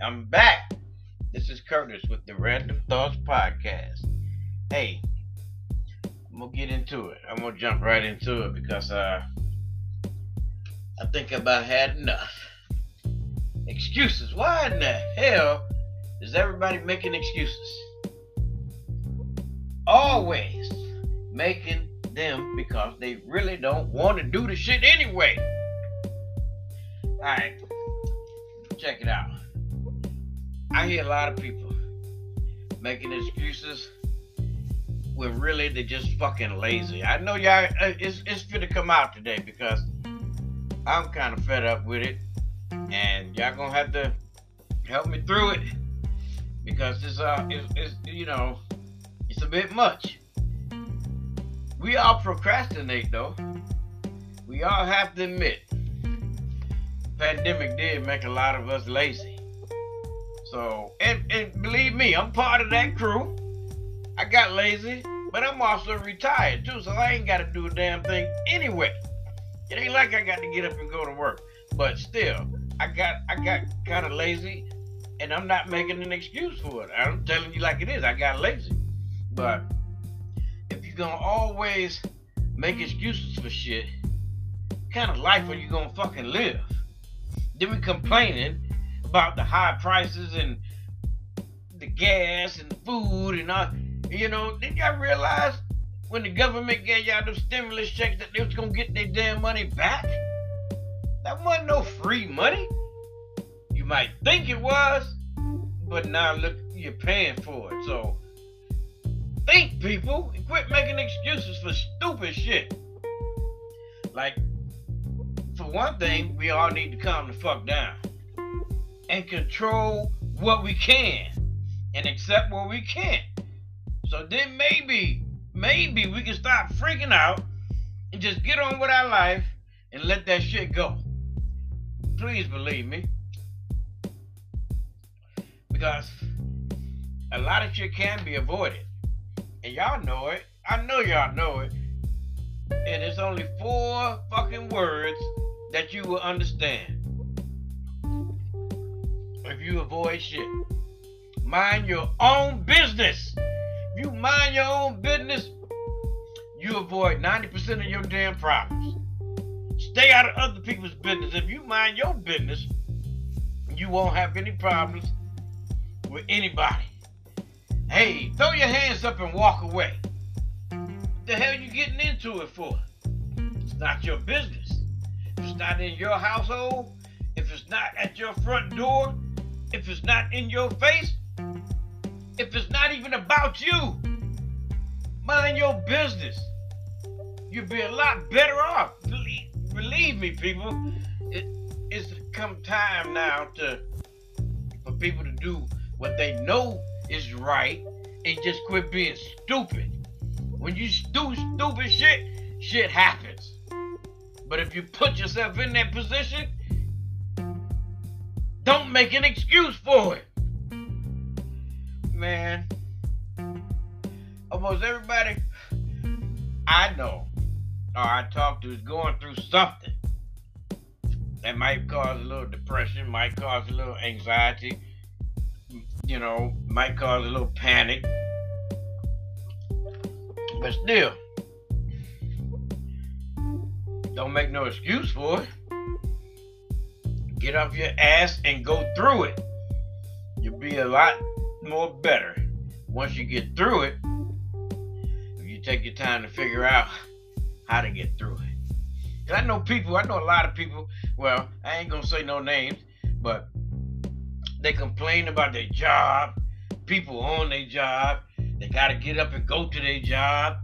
I'm back. This is Curtis with the Random Thoughts Podcast. Hey, I'm gonna get into it. I'm gonna jump right into it because uh, I think I about had enough. Excuses. Why in the hell is everybody making excuses? Always making them because they really don't want to do the shit anyway. Alright, check it out. I hear a lot of people making excuses when really they're just fucking lazy. I know y'all, uh, it's, it's fit to come out today because I'm kind of fed up with it. And y'all gonna have to help me through it because it's, uh, it's, it's you know, it's a bit much. We all procrastinate though. We all have to admit, pandemic did make a lot of us lazy. So, and, and believe me, I'm part of that crew. I got lazy, but I'm also retired too, so I ain't got to do a damn thing anyway. It ain't like I got to get up and go to work, but still, I got I got kind of lazy, and I'm not making an excuse for it. I'm telling you like it is. I got lazy, but if you're gonna always make excuses for shit, kind of life are you gonna fucking live? Then we complaining about the high prices and the gas and food and all. You know, did y'all realize when the government gave y'all them stimulus checks that they was gonna get their damn money back? That wasn't no free money. You might think it was, but now look, you're paying for it. So think, people, and quit making excuses for stupid shit. Like, for one thing, we all need to calm the fuck down and control what we can and accept what we can't. So then maybe, maybe we can stop freaking out and just get on with our life and let that shit go. Please believe me. Because a lot of shit can be avoided. And y'all know it. I know y'all know it. And it's only four fucking words that you will understand if you avoid shit. Mind your own business. If you mind your own business, you avoid 90% of your damn problems. Stay out of other people's business. If you mind your business, you won't have any problems with anybody. Hey, throw your hands up and walk away. What the hell are you getting into it for? It's not your business. If it's not in your household, if it's not at your front door, if it's not in your face, if it's not even about you, mind your business. You'd be a lot better off. Believe, believe me, people. It, it's come time now to for people to do what they know is right and just quit being stupid. When you do stupid shit, shit happens. But if you put yourself in that position, don't make an excuse for it. Man, almost everybody I know or I talk to is going through something that might cause a little depression, might cause a little anxiety, you know, might cause a little panic. But still, don't make no excuse for it. Get off your ass and go through it. You'll be a lot more better once you get through it. If you take your time to figure out how to get through it. Cause I know people, I know a lot of people, well, I ain't gonna say no names, but they complain about their job, people on their job, they gotta get up and go to their job.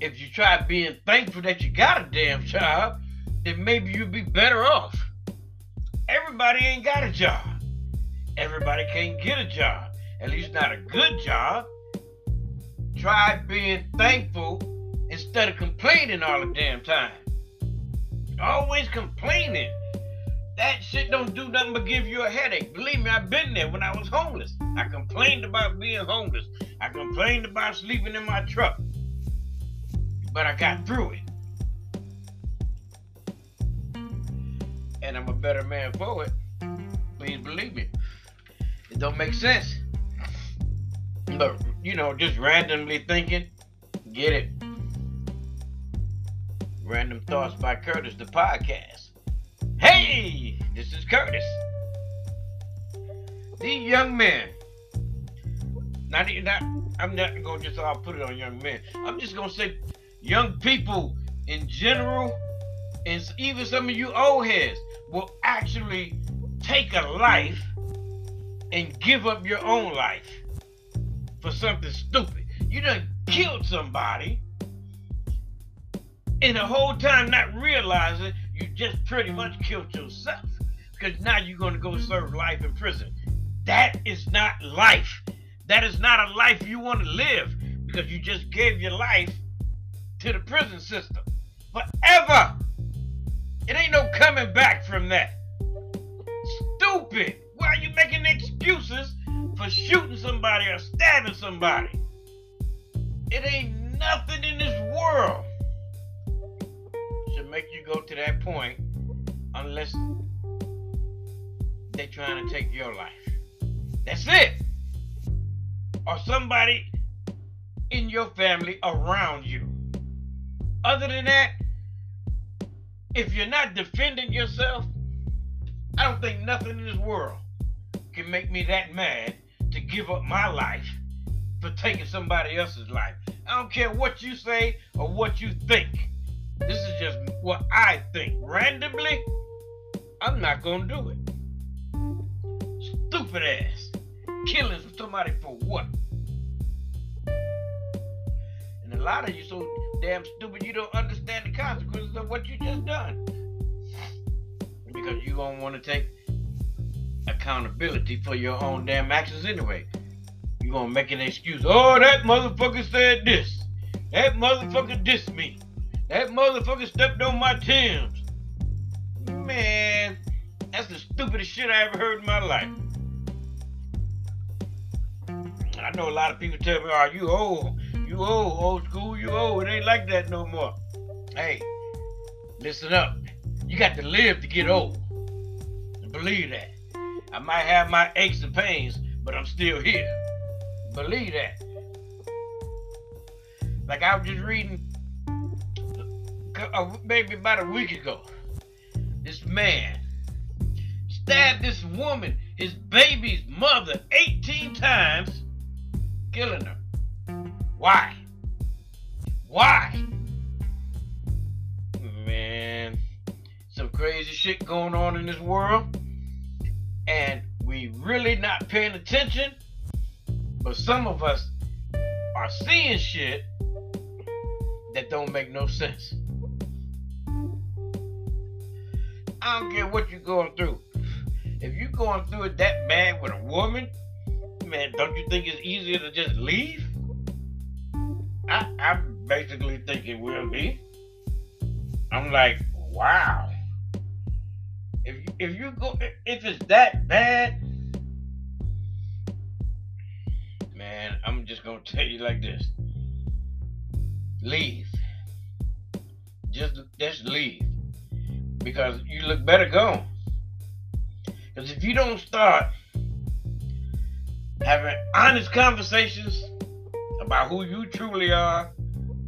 If you try being thankful that you got a damn job, then maybe you'd be better off. Everybody ain't got a job. Everybody can't get a job. At least not a good job. Try being thankful instead of complaining all the damn time. Always complaining. That shit don't do nothing but give you a headache. Believe me, I've been there when I was homeless. I complained about being homeless. I complained about sleeping in my truck. But I got through it. And I'm a better man for it. Please believe me. It don't make sense. But you know, just randomly thinking, get it. Random Thoughts by Curtis, the podcast. Hey, this is Curtis. These young men, not, not I'm not gonna just all put it on young men. I'm just gonna say young people in general, and even some of you old heads will actually take a life and give up your own life for something stupid. You done killed somebody, and the whole time not realizing you just pretty much killed yourself. Because now you're gonna go serve life in prison. That is not life. That is not a life you want to live because you just gave your life to the prison system forever. It ain't no coming back from that. Stupid. Why are you making excuses for shooting somebody or stabbing somebody? It ain't nothing in this world should make you go to that point unless they're trying to take your life. That's it. Or somebody in your family around you. Other than that, if you're not defending yourself, I don't think nothing in this world can make me that mad to give up my life for taking somebody else's life. I don't care what you say or what you think. This is just what I think. Randomly, I'm not gonna do it. Stupid ass. Killing somebody for what? Lot of you so damn stupid you don't understand the consequences of what you just done. Because you don't want to take accountability for your own damn actions anyway. You gonna make an excuse. Oh, that motherfucker said this. That motherfucker dissed me. That motherfucker stepped on my Timbs. Man, that's the stupidest shit I ever heard in my life. I know a lot of people tell me, "Are you old? You old, old school. You old. It ain't like that no more." Hey, listen up. You got to live to get old. Believe that. I might have my aches and pains, but I'm still here. Believe that. Like I was just reading maybe about a week ago. This man stabbed this woman, his baby's mother, this world and we really not paying attention. But some of us are seeing shit that don't make no sense. I don't care what you're going through. If you're going through it that bad with a woman, man, don't you think it's easier to just leave? I, I basically think it will be. I'm like, wow if you, if you go if it's that bad, man, I'm just gonna tell you like this: leave. Just just leave because you look better gone. Because if you don't start having honest conversations about who you truly are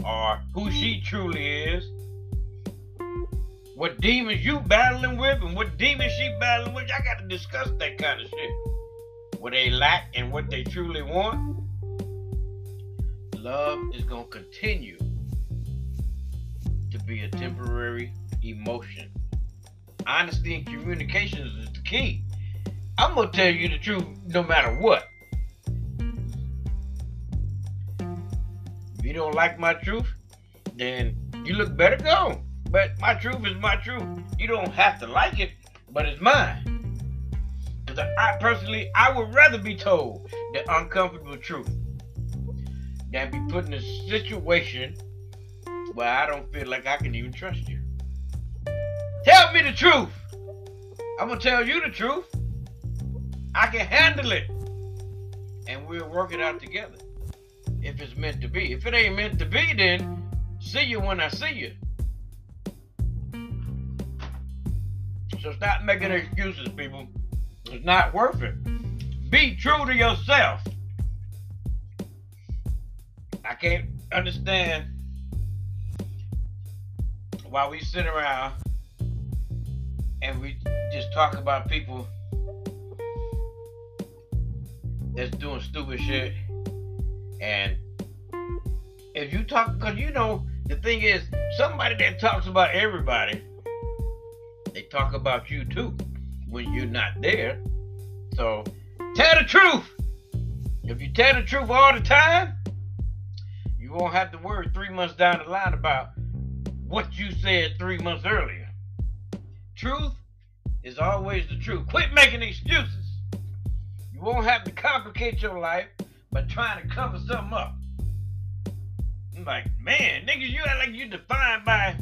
or who she truly is what demons you battling with and what demons she battling with. I got to discuss that kind of shit. What they lack and what they truly want. Love is to continue to be a temporary emotion. Honesty and communication is the key. I'm to tell you the truth no matter what. If you don't like my truth, then you look better gone. But my truth is my truth. You don't have to like it, but it's mine. Because I personally, I would rather be told the uncomfortable truth than be put in a situation where I don't feel like I can even trust you. Tell me the truth. I'm going to tell you the truth. I can handle it. And we'll work it out together. If it's meant to be. If it ain't meant to be, then see you when I see you. So stop making excuses, people. It's not worth it. Be true to yourself. I can't understand why we sit around and we just talk about people that's doing stupid shit. And if you talk, because you know, the thing is, somebody that talks about everybody, they talk about you too when you're not there. So tell the truth. If you tell the truth all the time, you won't have to worry three months down the line about what you said three months earlier. Truth is always the truth. Quit making excuses. You won't have to complicate your life by trying to cover something up. I'm like, man, niggas, you act like you defined by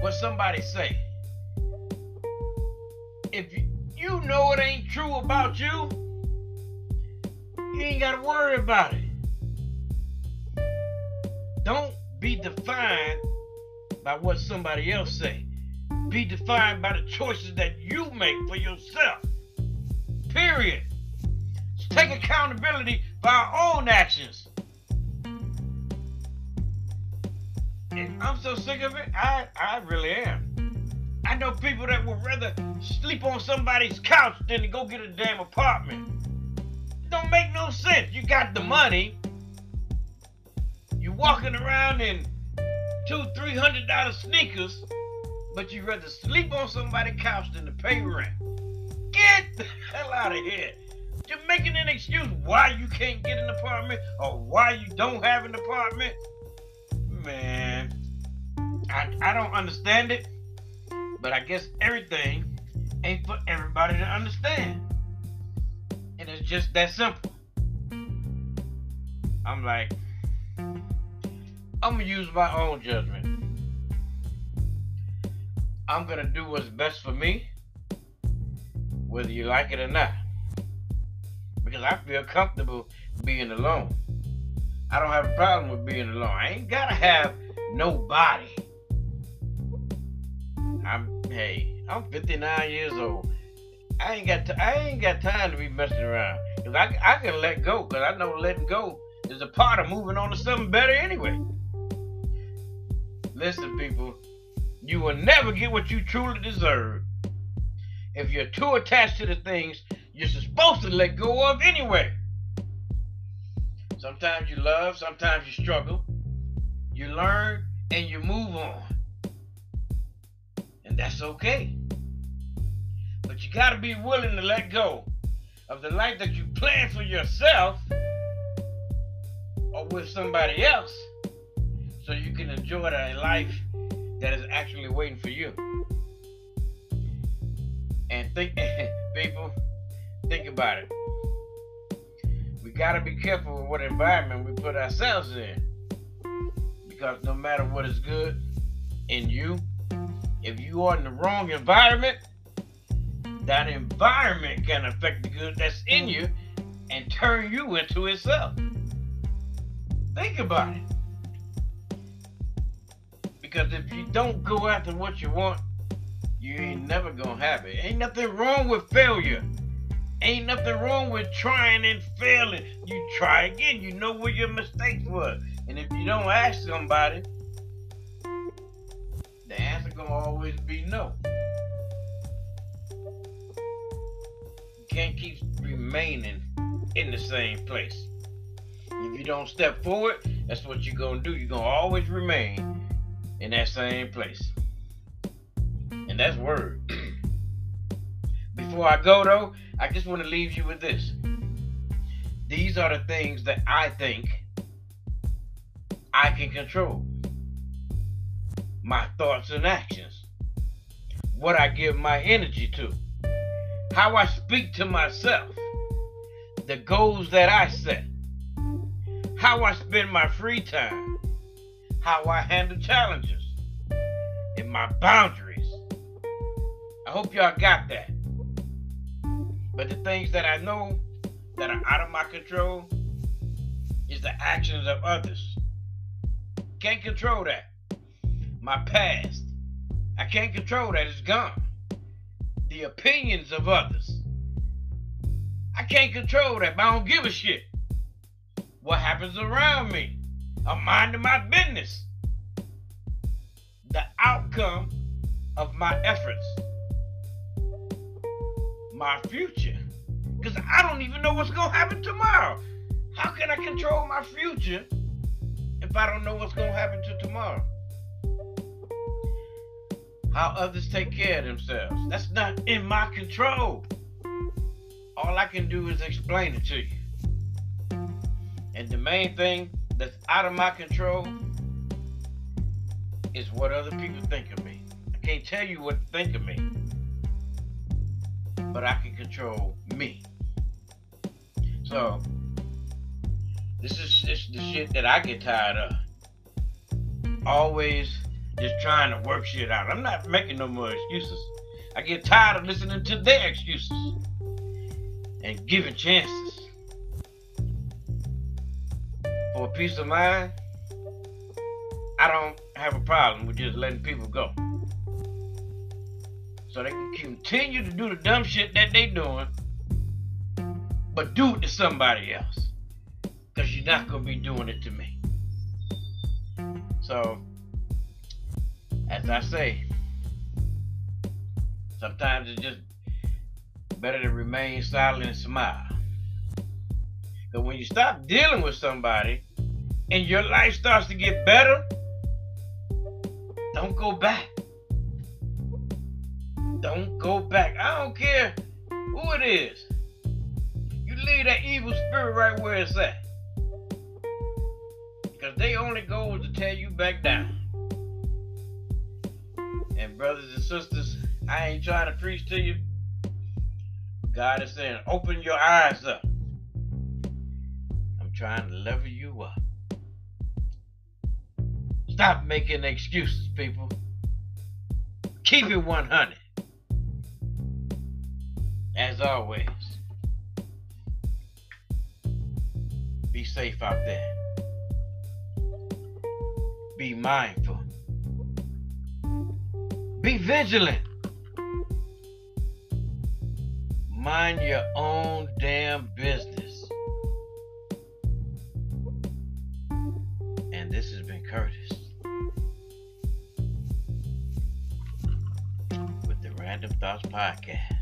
what somebody say. If you, you know it ain't true about you, you ain't got to worry about it. Don't be defined by what somebody else say. Be defined by the choices that you make for yourself. Period. take accountability for our own actions. And I'm so sick of it. I, I really am. I know people that would rather sleep on somebody's couch than to go get a damn apartment. It don't make no sense. You got the money. You walking around in two, three hundred dollar sneakers, but you'd rather sleep on somebody's couch than to pay rent. Get the hell out of here. You're making an excuse why you can't get an apartment or why you don't have an apartment. Man, I, I don't understand it, but I guess everything ain't for everybody to understand. And it's just that simple. I'm like, I'm gonna use my own judgment. I'm gonna do what's best for me, whether you like it or not. Because I feel comfortable being alone. I don't have a problem with being alone. I ain't gotta have nobody. Hey, I'm 59 years old. I ain't got t- I ain't got time to be messing around. Cause I I can let go. Cause I know letting go is a part of moving on to something better anyway. Listen, people, you will never get what you truly deserve if you're too attached to the things you're supposed to let go of anyway. Sometimes you love, sometimes you struggle. You learn and you move on. That's okay. But you got to be willing to let go of the life that you plan for yourself or with somebody else so you can enjoy the life that is actually waiting for you. And think, people, think about it. We got to be careful with what environment we put ourselves in. Because no matter what is good in you, if you are in the wrong environment, that environment can affect the good that's in you and turn you into itself. Think about it. Because if you don't go after what you want, you ain't never gonna have it. Ain't nothing wrong with failure. Ain't nothing wrong with trying and failing. You try again. You know where your mistakes were. And if you don't ask somebody, gonna always be no. Can't keep remaining in the same place. If you don't step forward, that's what you're gonna do. You're gonna always remain in that same place. And that's word. Before I go though, I just want to leave you with this. These are the things that I think I can control. My thoughts and actions. What I give my energy to. How I speak to myself. The goals that I set. How I spend my free time how I handle challenges and my boundaries. I hope y'all got that. But the things that I know that are out of my control is the actions of others. Can't control that. My past. I can't control that. It's gone. The opinions of others. I can't control that, but I don't give a shit. What happens around me? I'm minding my business. The outcome of my efforts, my future. Because I don't even know what's going to happen tomorrow. How can I control my future if I don't know what's going to happen to tomorrow? How others take care of themselves. That's not in my control. All I can do is explain it to you. And the main thing that's out of my control is what other people think of me. I can't tell you what to think of me, but I can control me. So, this is just the shit that I get tired of. Always just trying to work shit out. I'm not making no more excuses. I get tired of listening to their excuses and giving chances. For peace of mind, I don't have a problem with just letting people go. So they can continue to do the dumb shit that they doing, but do it to somebody else. Because you're not going to be doing it to me. So, as I say, sometimes it's just better to remain silent and smile. Because when you stop dealing with somebody and your life starts to get better, don't go back. Don't go back. I don't care who it is. You leave that evil spirit right where it's at. Because they only is to tear you back down. Brothers and sisters, I ain't trying to preach to you. God is saying, open your eyes up. I'm trying to level you up. Stop making excuses, people. Keep it 100. As always, be safe out there. Be mindful. Be vigilant. Mind your own damn business. And this has been Curtis with the Random Thoughts Podcast.